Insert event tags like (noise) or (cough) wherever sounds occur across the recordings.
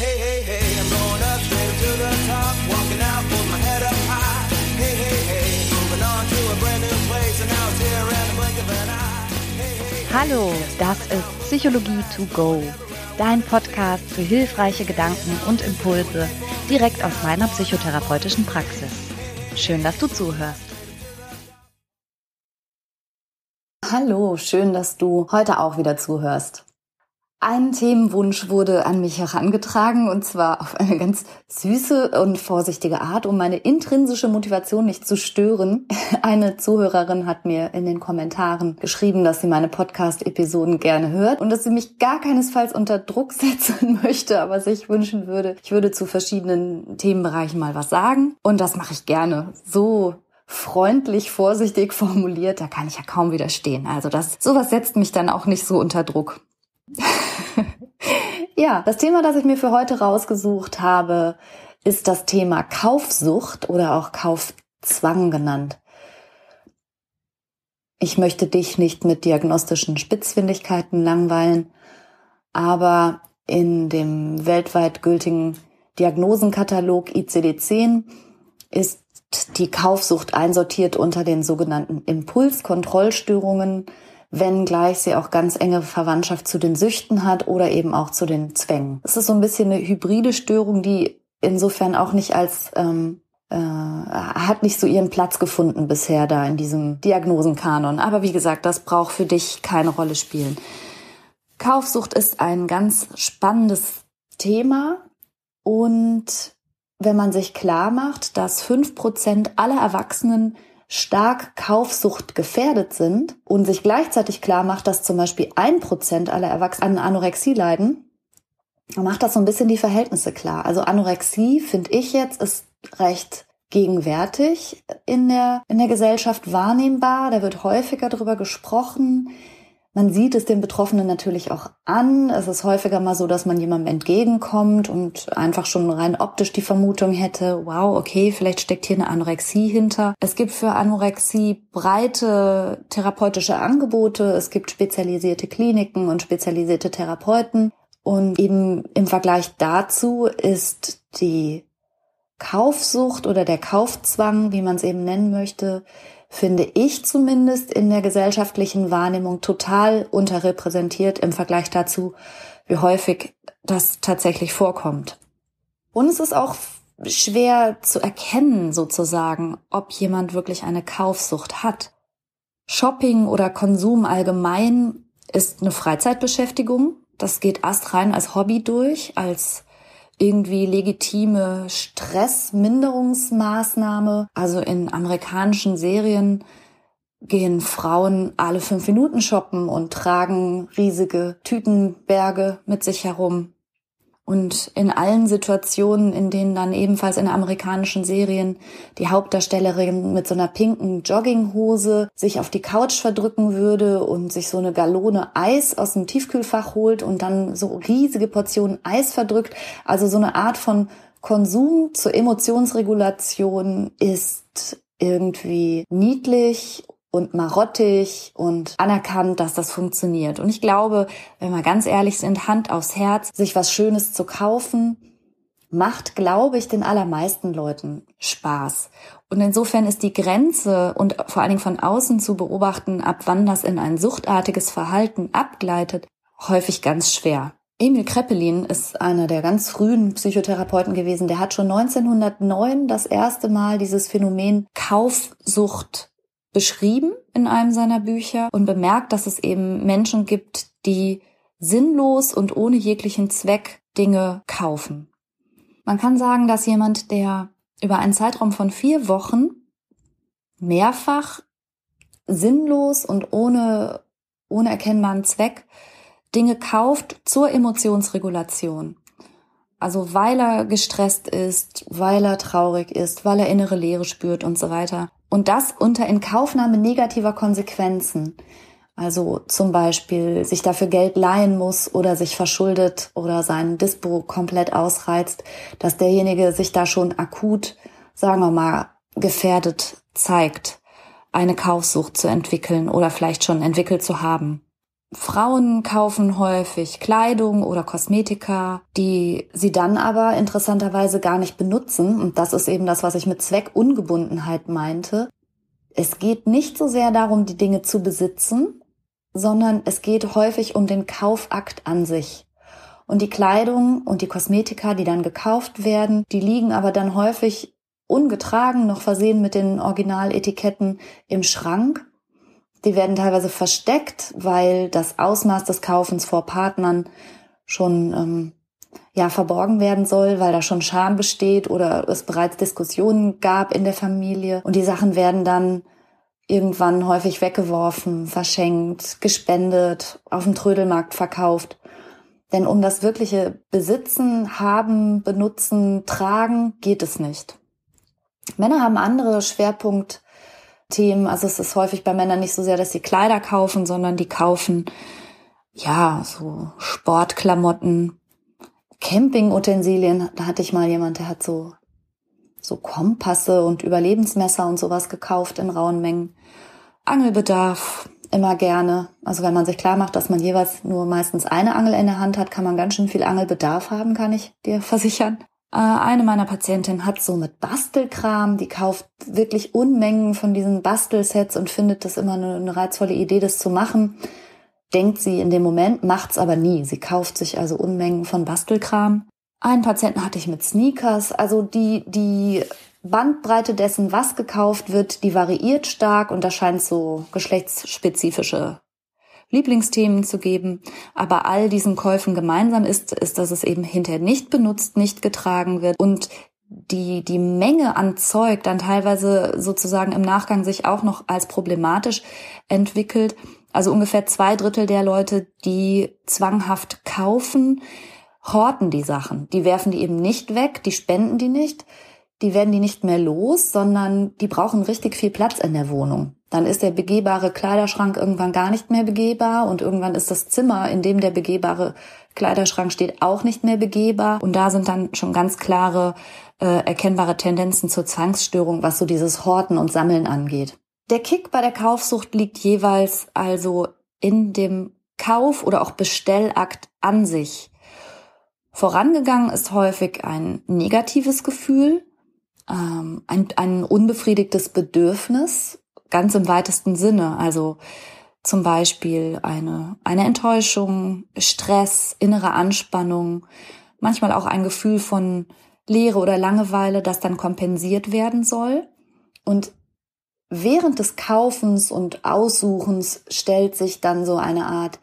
Hey, hey, hey, I'm going up straight to the top, walking out with my head up high. Hey, hey, hey, moving on to a brand new place, and now it's here in the blink of an eye. Hey, hey, hey. Hallo, das ist Psychologie to go, dein Podcast für hilfreiche Gedanken und Impulse direkt aus meiner psychotherapeutischen Praxis. Schön, dass du zuhörst. Hallo, schön, dass du heute auch wieder zuhörst. Ein Themenwunsch wurde an mich herangetragen und zwar auf eine ganz süße und vorsichtige Art, um meine intrinsische Motivation nicht zu stören. (laughs) Eine Zuhörerin hat mir in den Kommentaren geschrieben, dass sie meine Podcast-Episoden gerne hört und dass sie mich gar keinesfalls unter Druck (laughs) setzen möchte, aber sich wünschen würde, ich würde zu verschiedenen Themenbereichen mal was sagen. Und das mache ich gerne. So freundlich, vorsichtig formuliert, da kann ich ja kaum widerstehen. Also das, sowas setzt mich dann auch nicht so unter Druck. Ja, das Thema, das ich mir für heute rausgesucht habe, ist das Thema Kaufsucht oder auch Kaufzwang genannt. Ich möchte dich nicht mit diagnostischen Spitzfindigkeiten langweilen, aber in dem weltweit gültigen Diagnosenkatalog ICD-10 ist die Kaufsucht einsortiert unter den sogenannten Impulskontrollstörungen, wenngleich sie auch ganz enge Verwandtschaft zu den Süchten hat oder eben auch zu den Zwängen. Es ist so ein bisschen eine hybride Störung, die insofern auch nicht als ähm, äh, hat nicht so ihren Platz gefunden bisher da in diesem Diagnosenkanon. Aber wie gesagt, das braucht für dich keine Rolle spielen. Kaufsucht ist ein ganz spannendes Thema und wenn man sich klar macht, dass fünf Prozent aller Erwachsenen stark Kaufsucht gefährdet sind und sich gleichzeitig klar macht, dass zum Beispiel ein Prozent aller Erwachsenen an Anorexie leiden, macht das so ein bisschen die Verhältnisse klar. Also Anorexie, finde ich jetzt, ist recht gegenwärtig in der, in der Gesellschaft wahrnehmbar. Da wird häufiger drüber gesprochen. Man sieht es den Betroffenen natürlich auch an. Es ist häufiger mal so, dass man jemandem entgegenkommt und einfach schon rein optisch die Vermutung hätte, wow, okay, vielleicht steckt hier eine Anorexie hinter. Es gibt für Anorexie breite therapeutische Angebote. Es gibt spezialisierte Kliniken und spezialisierte Therapeuten. Und eben im Vergleich dazu ist die Kaufsucht oder der Kaufzwang, wie man es eben nennen möchte, finde ich zumindest in der gesellschaftlichen Wahrnehmung total unterrepräsentiert im Vergleich dazu, wie häufig das tatsächlich vorkommt. Und es ist auch schwer zu erkennen sozusagen, ob jemand wirklich eine Kaufsucht hat. Shopping oder Konsum allgemein ist eine Freizeitbeschäftigung. Das geht astrein als Hobby durch, als irgendwie legitime Stressminderungsmaßnahme. Also in amerikanischen Serien gehen Frauen alle fünf Minuten shoppen und tragen riesige Tütenberge mit sich herum. Und in allen Situationen, in denen dann ebenfalls in amerikanischen Serien die Hauptdarstellerin mit so einer pinken Jogginghose sich auf die Couch verdrücken würde und sich so eine Gallone Eis aus dem Tiefkühlfach holt und dann so riesige Portionen Eis verdrückt. Also so eine Art von Konsum zur Emotionsregulation ist irgendwie niedlich und marottig und anerkannt, dass das funktioniert. Und ich glaube, wenn wir ganz ehrlich sind, Hand aufs Herz, sich was Schönes zu kaufen, macht, glaube ich, den allermeisten Leuten Spaß. Und insofern ist die Grenze und vor allen Dingen von außen zu beobachten, ab wann das in ein suchtartiges Verhalten abgleitet, häufig ganz schwer. Emil Kreppelin ist einer der ganz frühen Psychotherapeuten gewesen. Der hat schon 1909 das erste Mal dieses Phänomen Kaufsucht beschrieben in einem seiner Bücher und bemerkt, dass es eben Menschen gibt, die sinnlos und ohne jeglichen Zweck Dinge kaufen. Man kann sagen, dass jemand, der über einen Zeitraum von vier Wochen mehrfach sinnlos und ohne, ohne erkennbaren Zweck Dinge kauft zur Emotionsregulation. Also weil er gestresst ist, weil er traurig ist, weil er innere Leere spürt und so weiter. Und das unter Inkaufnahme negativer Konsequenzen. Also zum Beispiel sich dafür Geld leihen muss oder sich verschuldet oder seinen Dispo komplett ausreizt, dass derjenige sich da schon akut, sagen wir mal, gefährdet zeigt, eine Kaufsucht zu entwickeln oder vielleicht schon entwickelt zu haben. Frauen kaufen häufig Kleidung oder Kosmetika, die sie dann aber interessanterweise gar nicht benutzen. Und das ist eben das, was ich mit Zweckungebundenheit meinte. Es geht nicht so sehr darum, die Dinge zu besitzen, sondern es geht häufig um den Kaufakt an sich. Und die Kleidung und die Kosmetika, die dann gekauft werden, die liegen aber dann häufig ungetragen, noch versehen mit den Originaletiketten im Schrank die werden teilweise versteckt, weil das Ausmaß des Kaufens vor Partnern schon ähm, ja verborgen werden soll, weil da schon Scham besteht oder es bereits Diskussionen gab in der Familie und die Sachen werden dann irgendwann häufig weggeworfen, verschenkt, gespendet, auf dem Trödelmarkt verkauft. Denn um das wirkliche Besitzen, Haben, Benutzen, Tragen geht es nicht. Männer haben andere Schwerpunkt Themen. Also es ist häufig bei Männern nicht so sehr, dass sie Kleider kaufen, sondern die kaufen, ja, so Sportklamotten, Campingutensilien. Da hatte ich mal jemand, der hat so, so Kompasse und Überlebensmesser und sowas gekauft in rauen Mengen. Angelbedarf, immer gerne. Also wenn man sich klar macht, dass man jeweils nur meistens eine Angel in der Hand hat, kann man ganz schön viel Angelbedarf haben, kann ich dir versichern. Äh, eine meiner Patientinnen hat so mit Bastelkram, die kauft wirklich Unmengen von diesen Bastelsets und findet das immer eine, eine reizvolle Idee, das zu machen. Denkt sie in dem Moment, macht's aber nie. Sie kauft sich also Unmengen von Bastelkram. Einen Patienten hatte ich mit Sneakers, also die, die Bandbreite dessen, was gekauft wird, die variiert stark und da scheint so geschlechtsspezifische Lieblingsthemen zu geben. Aber all diesen Käufen gemeinsam ist, ist, dass es eben hinterher nicht benutzt, nicht getragen wird und die, die Menge an Zeug dann teilweise sozusagen im Nachgang sich auch noch als problematisch entwickelt. Also ungefähr zwei Drittel der Leute, die zwanghaft kaufen, horten die Sachen. Die werfen die eben nicht weg, die spenden die nicht, die werden die nicht mehr los, sondern die brauchen richtig viel Platz in der Wohnung. Dann ist der begehbare Kleiderschrank irgendwann gar nicht mehr begehbar und irgendwann ist das Zimmer, in dem der begehbare Kleiderschrank steht, auch nicht mehr begehbar. Und da sind dann schon ganz klare, äh, erkennbare Tendenzen zur Zwangsstörung, was so dieses Horten und Sammeln angeht. Der Kick bei der Kaufsucht liegt jeweils also in dem Kauf oder auch Bestellakt an sich. Vorangegangen ist häufig ein negatives Gefühl, ähm, ein, ein unbefriedigtes Bedürfnis, ganz im weitesten Sinne. Also zum Beispiel eine, eine Enttäuschung, Stress, innere Anspannung, manchmal auch ein Gefühl von Leere oder Langeweile, das dann kompensiert werden soll. Und während des Kaufens und Aussuchens stellt sich dann so eine Art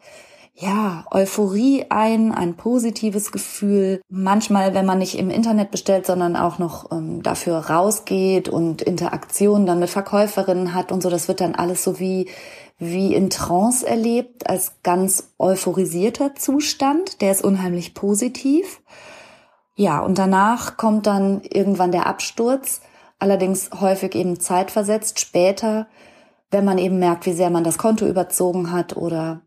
ja, Euphorie ein, ein positives Gefühl. Manchmal, wenn man nicht im Internet bestellt, sondern auch noch ähm, dafür rausgeht und Interaktion dann mit Verkäuferinnen hat und so, das wird dann alles so wie, wie in Trance erlebt, als ganz euphorisierter Zustand. Der ist unheimlich positiv. Ja, und danach kommt dann irgendwann der Absturz, allerdings häufig eben zeitversetzt, später, wenn man eben merkt, wie sehr man das Konto überzogen hat oder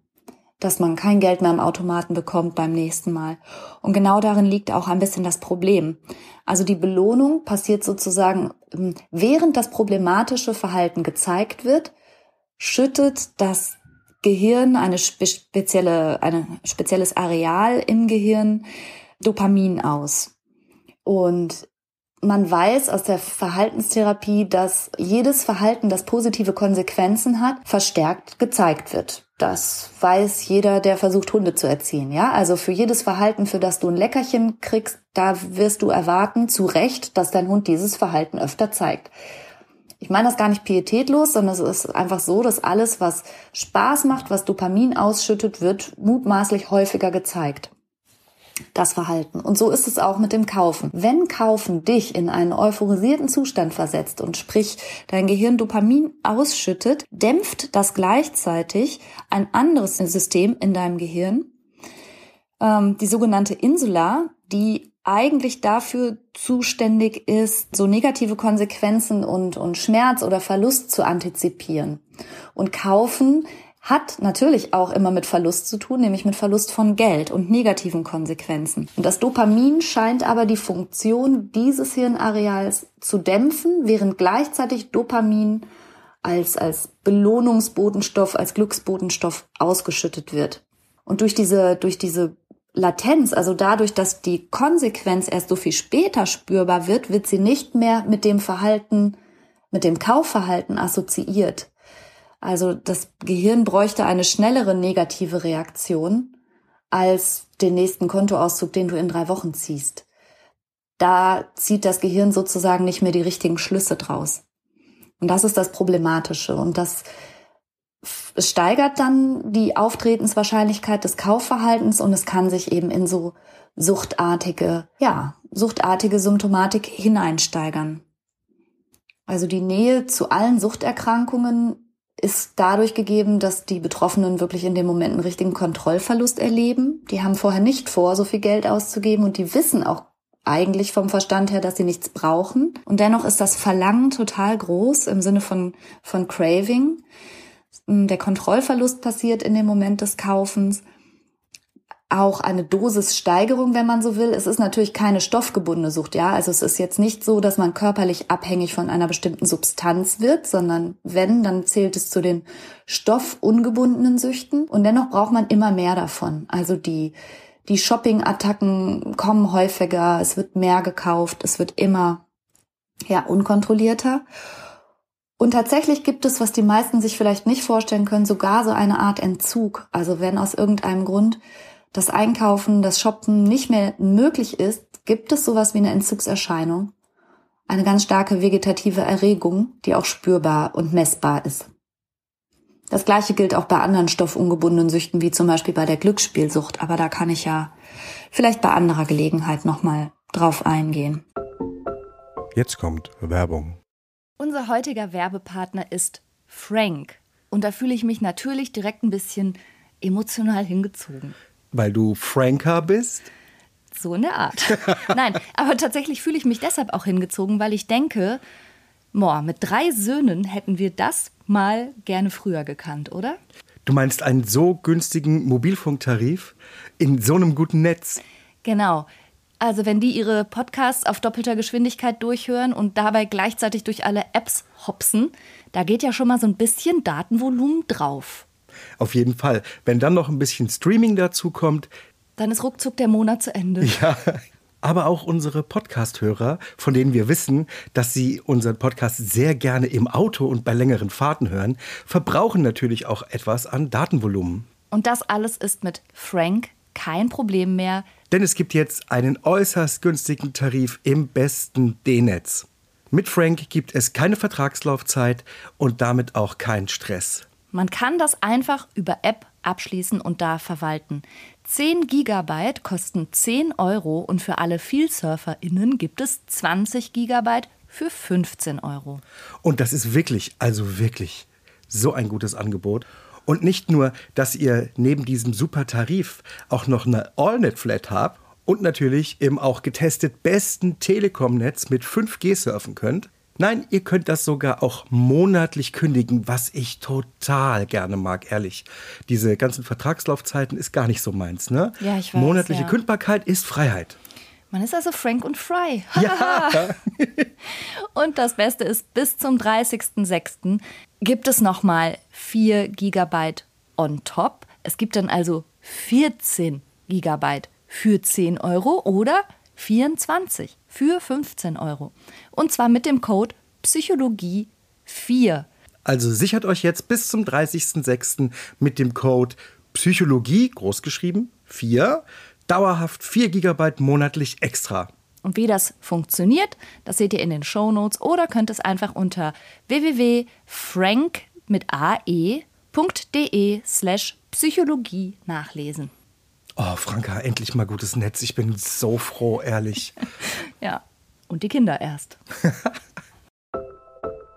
dass man kein Geld mehr im Automaten bekommt beim nächsten Mal. Und genau darin liegt auch ein bisschen das Problem. Also die Belohnung passiert sozusagen, ähm, während das problematische Verhalten gezeigt wird, schüttet das Gehirn eine spezielle, ein spezielles Areal im Gehirn Dopamin aus. Und man weiß aus der Verhaltenstherapie, dass jedes Verhalten, das positive Konsequenzen hat, verstärkt gezeigt wird. Das weiß jeder, der versucht, Hunde zu erziehen. Ja, also für jedes Verhalten, für das du ein Leckerchen kriegst, da wirst du erwarten, zu Recht, dass dein Hund dieses Verhalten öfter zeigt. Ich meine das gar nicht pietätlos, sondern es ist einfach so, dass alles, was Spaß macht, was Dopamin ausschüttet, wird mutmaßlich häufiger gezeigt das Verhalten. Und so ist es auch mit dem Kaufen. Wenn Kaufen dich in einen euphorisierten Zustand versetzt und sprich dein Gehirn Dopamin ausschüttet, dämpft das gleichzeitig ein anderes System in deinem Gehirn, ähm, die sogenannte Insula, die eigentlich dafür zuständig ist, so negative Konsequenzen und, und Schmerz oder Verlust zu antizipieren. Und Kaufen hat natürlich auch immer mit Verlust zu tun, nämlich mit Verlust von Geld und negativen Konsequenzen. Und das Dopamin scheint aber die Funktion dieses Hirnareals zu dämpfen, während gleichzeitig Dopamin als, als Belohnungsbotenstoff, als Glücksbotenstoff ausgeschüttet wird. Und durch diese, durch diese Latenz, also dadurch, dass die Konsequenz erst so viel später spürbar wird, wird sie nicht mehr mit dem Verhalten, mit dem Kaufverhalten assoziiert. Also das Gehirn bräuchte eine schnellere negative Reaktion als den nächsten Kontoauszug, den du in drei Wochen ziehst. Da zieht das Gehirn sozusagen nicht mehr die richtigen Schlüsse draus. Und das ist das Problematische. Und das steigert dann die Auftretenswahrscheinlichkeit des Kaufverhaltens und es kann sich eben in so suchtartige, ja, suchtartige Symptomatik hineinsteigern. Also die Nähe zu allen Suchterkrankungen ist dadurch gegeben, dass die Betroffenen wirklich in dem Moment einen richtigen Kontrollverlust erleben. Die haben vorher nicht vor, so viel Geld auszugeben und die wissen auch eigentlich vom Verstand her, dass sie nichts brauchen. Und dennoch ist das Verlangen total groß im Sinne von, von Craving. Der Kontrollverlust passiert in dem Moment des Kaufens. Auch eine Dosissteigerung, wenn man so will. Es ist natürlich keine stoffgebundene Sucht, ja. Also es ist jetzt nicht so, dass man körperlich abhängig von einer bestimmten Substanz wird, sondern wenn, dann zählt es zu den stoffungebundenen Süchten. Und dennoch braucht man immer mehr davon. Also die, die Shopping-Attacken kommen häufiger, es wird mehr gekauft, es wird immer, ja, unkontrollierter. Und tatsächlich gibt es, was die meisten sich vielleicht nicht vorstellen können, sogar so eine Art Entzug. Also wenn aus irgendeinem Grund das Einkaufen, das Shoppen nicht mehr möglich ist, gibt es sowas wie eine Entzugserscheinung. Eine ganz starke vegetative Erregung, die auch spürbar und messbar ist. Das gleiche gilt auch bei anderen stoffungebundenen Süchten, wie zum Beispiel bei der Glücksspielsucht, aber da kann ich ja vielleicht bei anderer Gelegenheit nochmal drauf eingehen. Jetzt kommt Werbung. Unser heutiger Werbepartner ist Frank. Und da fühle ich mich natürlich direkt ein bisschen emotional hingezogen. Weil du Franker bist? So in der Art. (laughs) Nein, aber tatsächlich fühle ich mich deshalb auch hingezogen, weil ich denke, boah, mit drei Söhnen hätten wir das mal gerne früher gekannt, oder? Du meinst einen so günstigen Mobilfunktarif in so einem guten Netz? Genau. Also wenn die ihre Podcasts auf doppelter Geschwindigkeit durchhören und dabei gleichzeitig durch alle Apps hopsen, da geht ja schon mal so ein bisschen Datenvolumen drauf. Auf jeden Fall. Wenn dann noch ein bisschen Streaming dazu kommt, dann ist ruckzuck der Monat zu Ende. (laughs) Ja. Aber auch unsere Podcast-Hörer, von denen wir wissen, dass sie unseren Podcast sehr gerne im Auto und bei längeren Fahrten hören, verbrauchen natürlich auch etwas an Datenvolumen. Und das alles ist mit Frank kein Problem mehr. Denn es gibt jetzt einen äußerst günstigen Tarif im besten D-Netz. Mit Frank gibt es keine Vertragslaufzeit und damit auch keinen Stress. Man kann das einfach über App abschließen und da verwalten. 10 Gigabyte kosten 10 Euro und für alle VielsurferInnen gibt es 20 Gigabyte für 15 Euro. Und das ist wirklich, also wirklich so ein gutes Angebot. Und nicht nur, dass ihr neben diesem super Tarif auch noch eine AllNet-Flat habt und natürlich im auch getestet besten Telekom-Netz mit 5G surfen könnt. Nein, ihr könnt das sogar auch monatlich kündigen, was ich total gerne mag, ehrlich. Diese ganzen Vertragslaufzeiten ist gar nicht so meins, ne? Ja, ich weiß. Monatliche ja. Kündbarkeit ist Freiheit. Man ist also Frank und Fry. (laughs) Ja. und das Beste ist, bis zum 30.06. gibt es nochmal 4 Gigabyte on top. Es gibt dann also 14 Gigabyte für 10 Euro oder 24 für 15 Euro. Und zwar mit dem Code Psychologie 4. Also sichert euch jetzt bis zum 30.06. mit dem Code Psychologie, großgeschrieben, 4, dauerhaft 4 GB monatlich extra. Und wie das funktioniert, das seht ihr in den Show Notes oder könnt es einfach unter www.frank mit ae.de slash Psychologie nachlesen. Oh, Franka, endlich mal gutes Netz. Ich bin so froh, ehrlich. (laughs) Ja, und die Kinder erst. (laughs)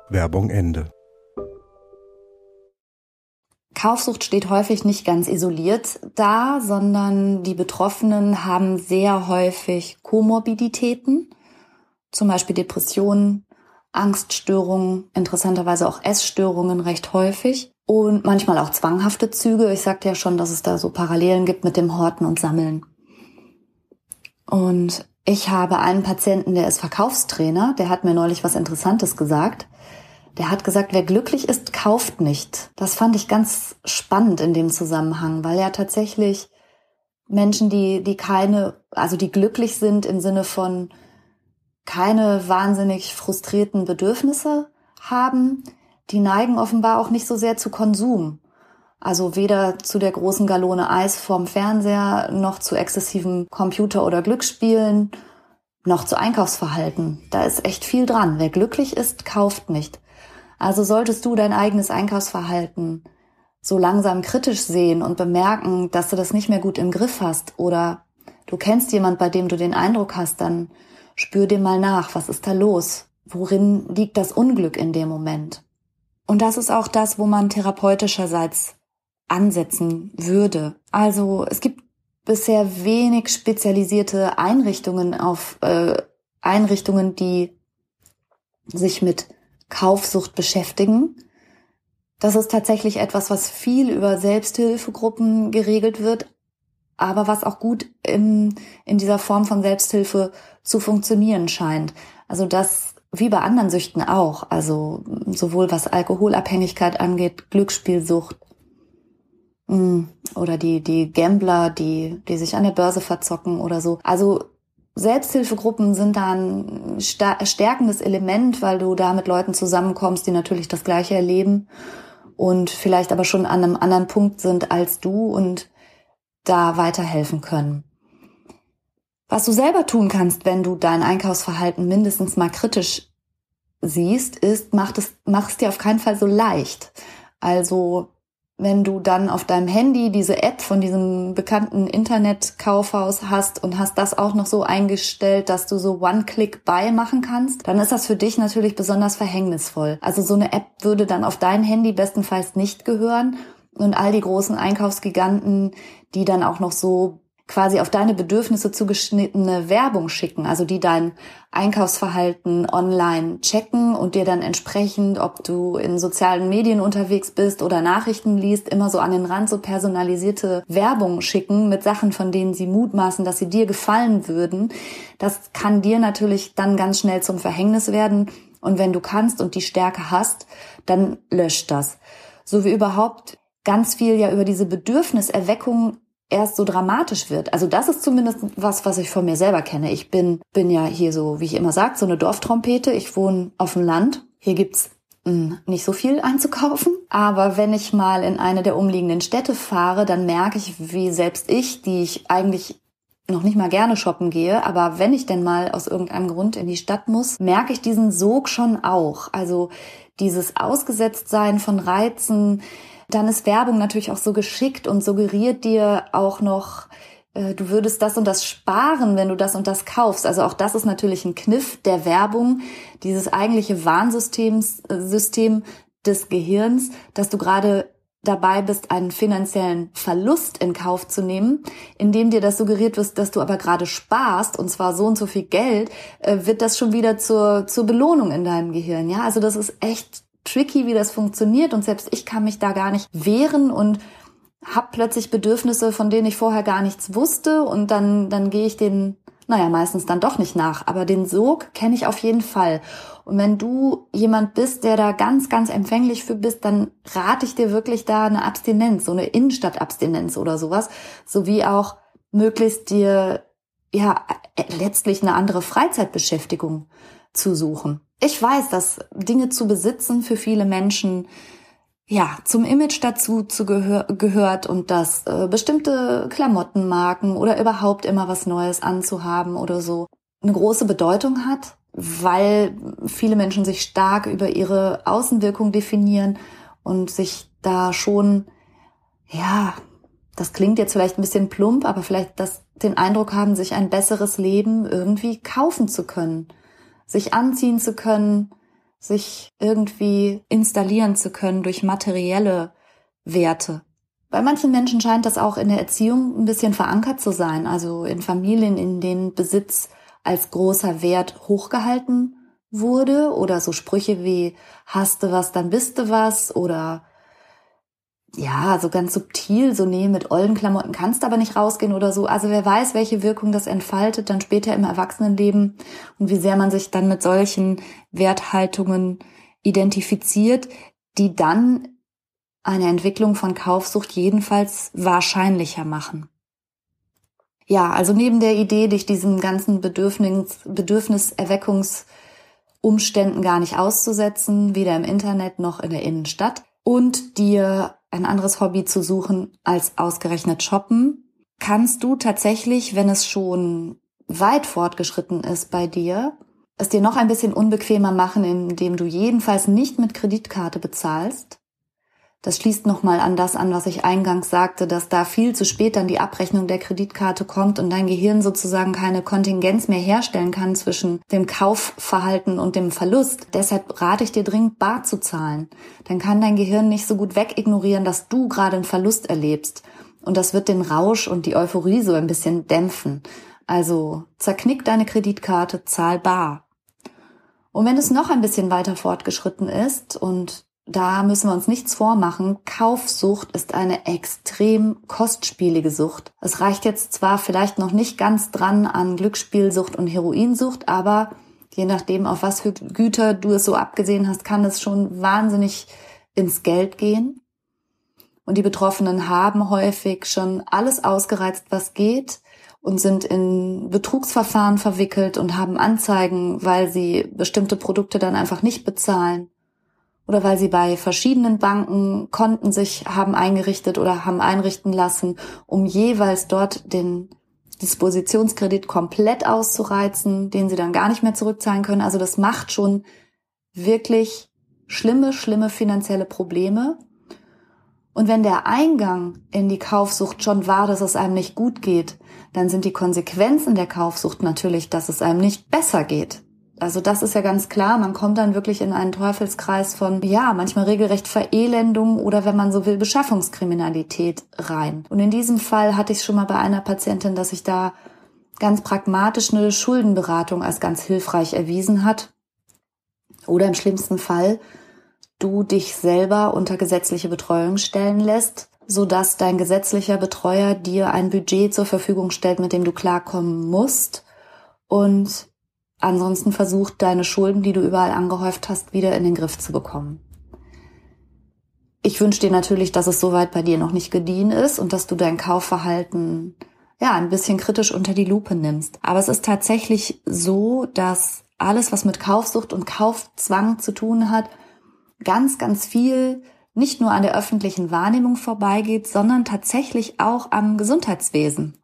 Werbung Ende. Kaufsucht steht häufig nicht ganz isoliert da, sondern die Betroffenen haben sehr häufig Komorbiditäten, zum Beispiel Depressionen, Angststörungen, interessanterweise auch Essstörungen recht häufig und manchmal auch zwanghafte Züge. Ich sagte ja schon, dass es da so Parallelen gibt mit dem Horten und Sammeln. Und ich habe einen Patienten, der ist Verkaufstrainer, der hat mir neulich was Interessantes gesagt. Der hat gesagt, wer glücklich ist, kauft nicht. Das fand ich ganz spannend in dem Zusammenhang, weil ja tatsächlich Menschen, die, die keine, also die glücklich sind im Sinne von keine wahnsinnig frustrierten Bedürfnisse haben, die neigen offenbar auch nicht so sehr zu Konsum. Also weder zu der großen Galone Eis vorm Fernseher, noch zu exzessiven Computer- oder Glücksspielen, noch zu Einkaufsverhalten. Da ist echt viel dran. Wer glücklich ist, kauft nicht. Also solltest du dein eigenes Einkaufsverhalten so langsam kritisch sehen und bemerken, dass du das nicht mehr gut im Griff hast oder du kennst jemand, bei dem du den Eindruck hast, dann spür dir mal nach, was ist da los? Worin liegt das Unglück in dem Moment? Und das ist auch das, wo man therapeutischerseits ansetzen würde. Also es gibt bisher wenig spezialisierte Einrichtungen auf äh, Einrichtungen, die sich mit Kaufsucht beschäftigen. Das ist tatsächlich etwas, was viel über Selbsthilfegruppen geregelt wird, aber was auch gut in, in dieser Form von Selbsthilfe zu funktionieren scheint. Also das wie bei anderen Süchten auch, also sowohl was Alkoholabhängigkeit angeht, Glücksspielsucht oder die, die Gambler, die, die sich an der Börse verzocken oder so. Also Selbsthilfegruppen sind da ein stärkendes Element, weil du da mit Leuten zusammenkommst, die natürlich das Gleiche erleben und vielleicht aber schon an einem anderen Punkt sind als du und da weiterhelfen können. Was du selber tun kannst, wenn du dein Einkaufsverhalten mindestens mal kritisch siehst, ist, mach es, mach es dir auf keinen Fall so leicht. Also wenn du dann auf deinem Handy diese App von diesem bekannten Internetkaufhaus hast und hast das auch noch so eingestellt, dass du so One-Click-Buy machen kannst, dann ist das für dich natürlich besonders verhängnisvoll. Also so eine App würde dann auf dein Handy bestenfalls nicht gehören und all die großen Einkaufsgiganten, die dann auch noch so quasi auf deine Bedürfnisse zugeschnittene Werbung schicken, also die dein Einkaufsverhalten online checken und dir dann entsprechend, ob du in sozialen Medien unterwegs bist oder Nachrichten liest, immer so an den Rand so personalisierte Werbung schicken mit Sachen, von denen sie mutmaßen, dass sie dir gefallen würden. Das kann dir natürlich dann ganz schnell zum Verhängnis werden. Und wenn du kannst und die Stärke hast, dann löscht das. So wie überhaupt ganz viel ja über diese Bedürfniserweckung erst so dramatisch wird. Also das ist zumindest was, was ich von mir selber kenne. Ich bin, bin ja hier so, wie ich immer sage, so eine Dorftrompete. Ich wohne auf dem Land. Hier gibt's hm, nicht so viel einzukaufen. Aber wenn ich mal in eine der umliegenden Städte fahre, dann merke ich, wie selbst ich, die ich eigentlich noch nicht mal gerne shoppen gehe, aber wenn ich denn mal aus irgendeinem Grund in die Stadt muss, merke ich diesen Sog schon auch. Also dieses Ausgesetztsein von Reizen, dann ist Werbung natürlich auch so geschickt und suggeriert dir auch noch, äh, du würdest das und das sparen, wenn du das und das kaufst. Also auch das ist natürlich ein Kniff der Werbung, dieses eigentliche Warnsystem äh, System des Gehirns, dass du gerade dabei bist, einen finanziellen Verlust in Kauf zu nehmen, indem dir das suggeriert wird, dass du aber gerade sparst, und zwar so und so viel Geld, äh, wird das schon wieder zur, zur Belohnung in deinem Gehirn. Ja, also das ist echt tricky, wie das funktioniert und selbst ich kann mich da gar nicht wehren und habe plötzlich Bedürfnisse, von denen ich vorher gar nichts wusste und dann, dann gehe ich den, naja, meistens dann doch nicht nach, aber den Sog kenne ich auf jeden Fall. Und wenn du jemand bist, der da ganz, ganz empfänglich für bist, dann rate ich dir wirklich da eine Abstinenz, so eine Innenstadtabstinenz oder sowas, sowie auch möglichst dir, ja, letztlich eine andere Freizeitbeschäftigung zu suchen. Ich weiß, dass Dinge zu besitzen für viele Menschen ja zum Image dazu zu gehör gehört und dass äh, bestimmte Klamottenmarken oder überhaupt immer was Neues anzuhaben oder so eine große Bedeutung hat, weil viele Menschen sich stark über ihre Außenwirkung definieren und sich da schon ja das klingt jetzt vielleicht ein bisschen plump, aber vielleicht das, den Eindruck haben, sich ein besseres Leben irgendwie kaufen zu können sich anziehen zu können, sich irgendwie installieren zu können durch materielle Werte. Bei manchen Menschen scheint das auch in der Erziehung ein bisschen verankert zu sein, also in Familien, in denen Besitz als großer Wert hochgehalten wurde oder so Sprüche wie hast du was, dann bist du was oder ja, so ganz subtil, so nee, mit ollen Klamotten kannst aber nicht rausgehen oder so. Also wer weiß, welche Wirkung das entfaltet dann später im Erwachsenenleben und wie sehr man sich dann mit solchen Werthaltungen identifiziert, die dann eine Entwicklung von Kaufsucht jedenfalls wahrscheinlicher machen. Ja, also neben der Idee, dich diesen ganzen Bedürfnis, Bedürfniserweckungsumständen gar nicht auszusetzen, weder im Internet noch in der Innenstadt, und dir ein anderes Hobby zu suchen als ausgerechnet shoppen, kannst du tatsächlich, wenn es schon weit fortgeschritten ist bei dir, es dir noch ein bisschen unbequemer machen, indem du jedenfalls nicht mit Kreditkarte bezahlst, das schließt nochmal an das an, was ich eingangs sagte, dass da viel zu spät dann die Abrechnung der Kreditkarte kommt und dein Gehirn sozusagen keine Kontingenz mehr herstellen kann zwischen dem Kaufverhalten und dem Verlust. Deshalb rate ich dir dringend, bar zu zahlen. Dann kann dein Gehirn nicht so gut wegignorieren, dass du gerade einen Verlust erlebst. Und das wird den Rausch und die Euphorie so ein bisschen dämpfen. Also zerknick deine Kreditkarte, zahl bar. Und wenn es noch ein bisschen weiter fortgeschritten ist und da müssen wir uns nichts vormachen. Kaufsucht ist eine extrem kostspielige Sucht. Es reicht jetzt zwar vielleicht noch nicht ganz dran an Glücksspielsucht und Heroinsucht, aber je nachdem, auf was für Güter du es so abgesehen hast, kann es schon wahnsinnig ins Geld gehen. Und die Betroffenen haben häufig schon alles ausgereizt, was geht und sind in Betrugsverfahren verwickelt und haben Anzeigen, weil sie bestimmte Produkte dann einfach nicht bezahlen oder weil sie bei verschiedenen Banken Konten sich haben eingerichtet oder haben einrichten lassen, um jeweils dort den Dispositionskredit komplett auszureizen, den sie dann gar nicht mehr zurückzahlen können. Also das macht schon wirklich schlimme, schlimme finanzielle Probleme. Und wenn der Eingang in die Kaufsucht schon war, dass es einem nicht gut geht, dann sind die Konsequenzen der Kaufsucht natürlich, dass es einem nicht besser geht. Also das ist ja ganz klar, man kommt dann wirklich in einen Teufelskreis von, ja, manchmal regelrecht Verelendung oder wenn man so will, Beschaffungskriminalität rein. Und in diesem Fall hatte ich schon mal bei einer Patientin, dass sich da ganz pragmatisch eine Schuldenberatung als ganz hilfreich erwiesen hat. Oder im schlimmsten Fall du dich selber unter gesetzliche Betreuung stellen lässt, so dass dein gesetzlicher Betreuer dir ein Budget zur Verfügung stellt, mit dem du klarkommen musst und ansonsten versucht, deine Schulden, die du überall angehäuft hast, wieder in den Griff zu bekommen. Ich wünsche dir natürlich, dass es soweit bei dir noch nicht gediehen ist und dass du dein Kaufverhalten ja ein bisschen kritisch unter die Lupe nimmst. Aber es ist tatsächlich so, dass alles, was mit Kaufsucht und Kaufzwang zu tun hat, ganz, ganz viel nicht nur an der öffentlichen Wahrnehmung vorbeigeht, sondern tatsächlich auch am Gesundheitswesen.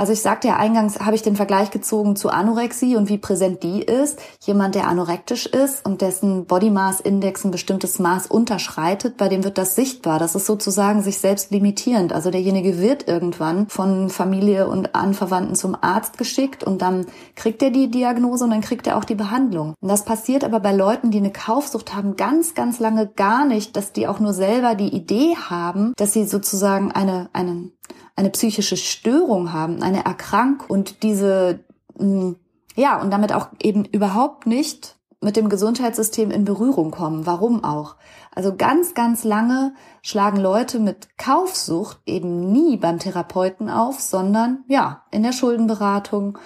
Also ich sagte ja eingangs, habe ich den Vergleich gezogen zu Anorexie und wie präsent die ist. Jemand, der anorektisch ist und dessen Body Mass Index ein bestimmtes Maß unterschreitet, bei dem wird das sichtbar. Das ist sozusagen sich selbst limitierend. Also derjenige wird irgendwann von Familie und Anverwandten zum Arzt geschickt und dann kriegt er die Diagnose und dann kriegt er auch die Behandlung. Und das passiert aber bei Leuten, die eine Kaufsucht haben, ganz, ganz lange gar nicht, dass die auch nur selber die Idee haben, dass sie sozusagen eine, einen eine psychische Störung haben, eine Erkrankung und diese, mm, ja, und damit auch eben überhaupt nicht mit dem Gesundheitssystem in Berührung kommen. Warum auch? Also ganz, ganz lange schlagen Leute mit Kaufsucht eben nie beim Therapeuten auf, sondern ja, in der Schuldenberatung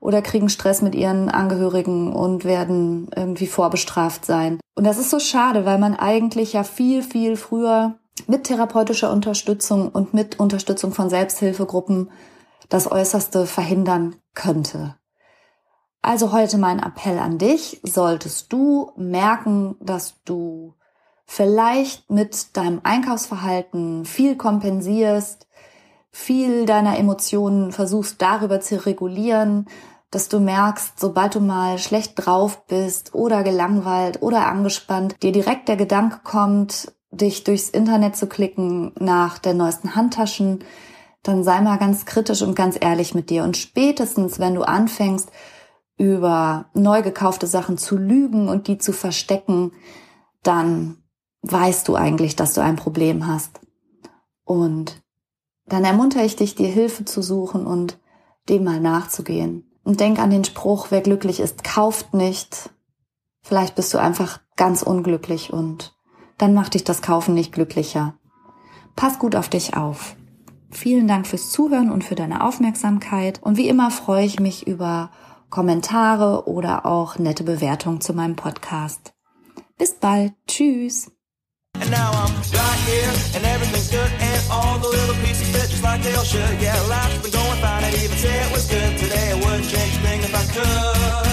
oder kriegen Stress mit ihren Angehörigen und werden irgendwie vorbestraft sein. Und das ist so schade, weil man eigentlich ja viel, viel früher mit therapeutischer Unterstützung und mit Unterstützung von Selbsthilfegruppen das Äußerste verhindern könnte. Also heute mein Appell an dich, solltest du merken, dass du vielleicht mit deinem Einkaufsverhalten viel kompensierst, viel deiner Emotionen versuchst darüber zu regulieren, dass du merkst, sobald du mal schlecht drauf bist oder gelangweilt oder angespannt, dir direkt der Gedanke kommt, dich durchs Internet zu klicken nach der neuesten Handtaschen, dann sei mal ganz kritisch und ganz ehrlich mit dir. Und spätestens, wenn du anfängst, über neu gekaufte Sachen zu lügen und die zu verstecken, dann weißt du eigentlich, dass du ein Problem hast. Und dann ermuntere ich dich, dir Hilfe zu suchen und dem mal nachzugehen. Und denk an den Spruch, wer glücklich ist, kauft nicht. Vielleicht bist du einfach ganz unglücklich und dann macht dich das Kaufen nicht glücklicher. Pass gut auf dich auf. Vielen Dank fürs Zuhören und für deine Aufmerksamkeit. Und wie immer freue ich mich über Kommentare oder auch nette Bewertungen zu meinem Podcast. Bis bald. Tschüss. And now I'm right here, and everything's good, and all the little pieces fit just like they all should. Yeah, life's been going fine, I'd even say it was good today. I wouldn't change a thing if I could.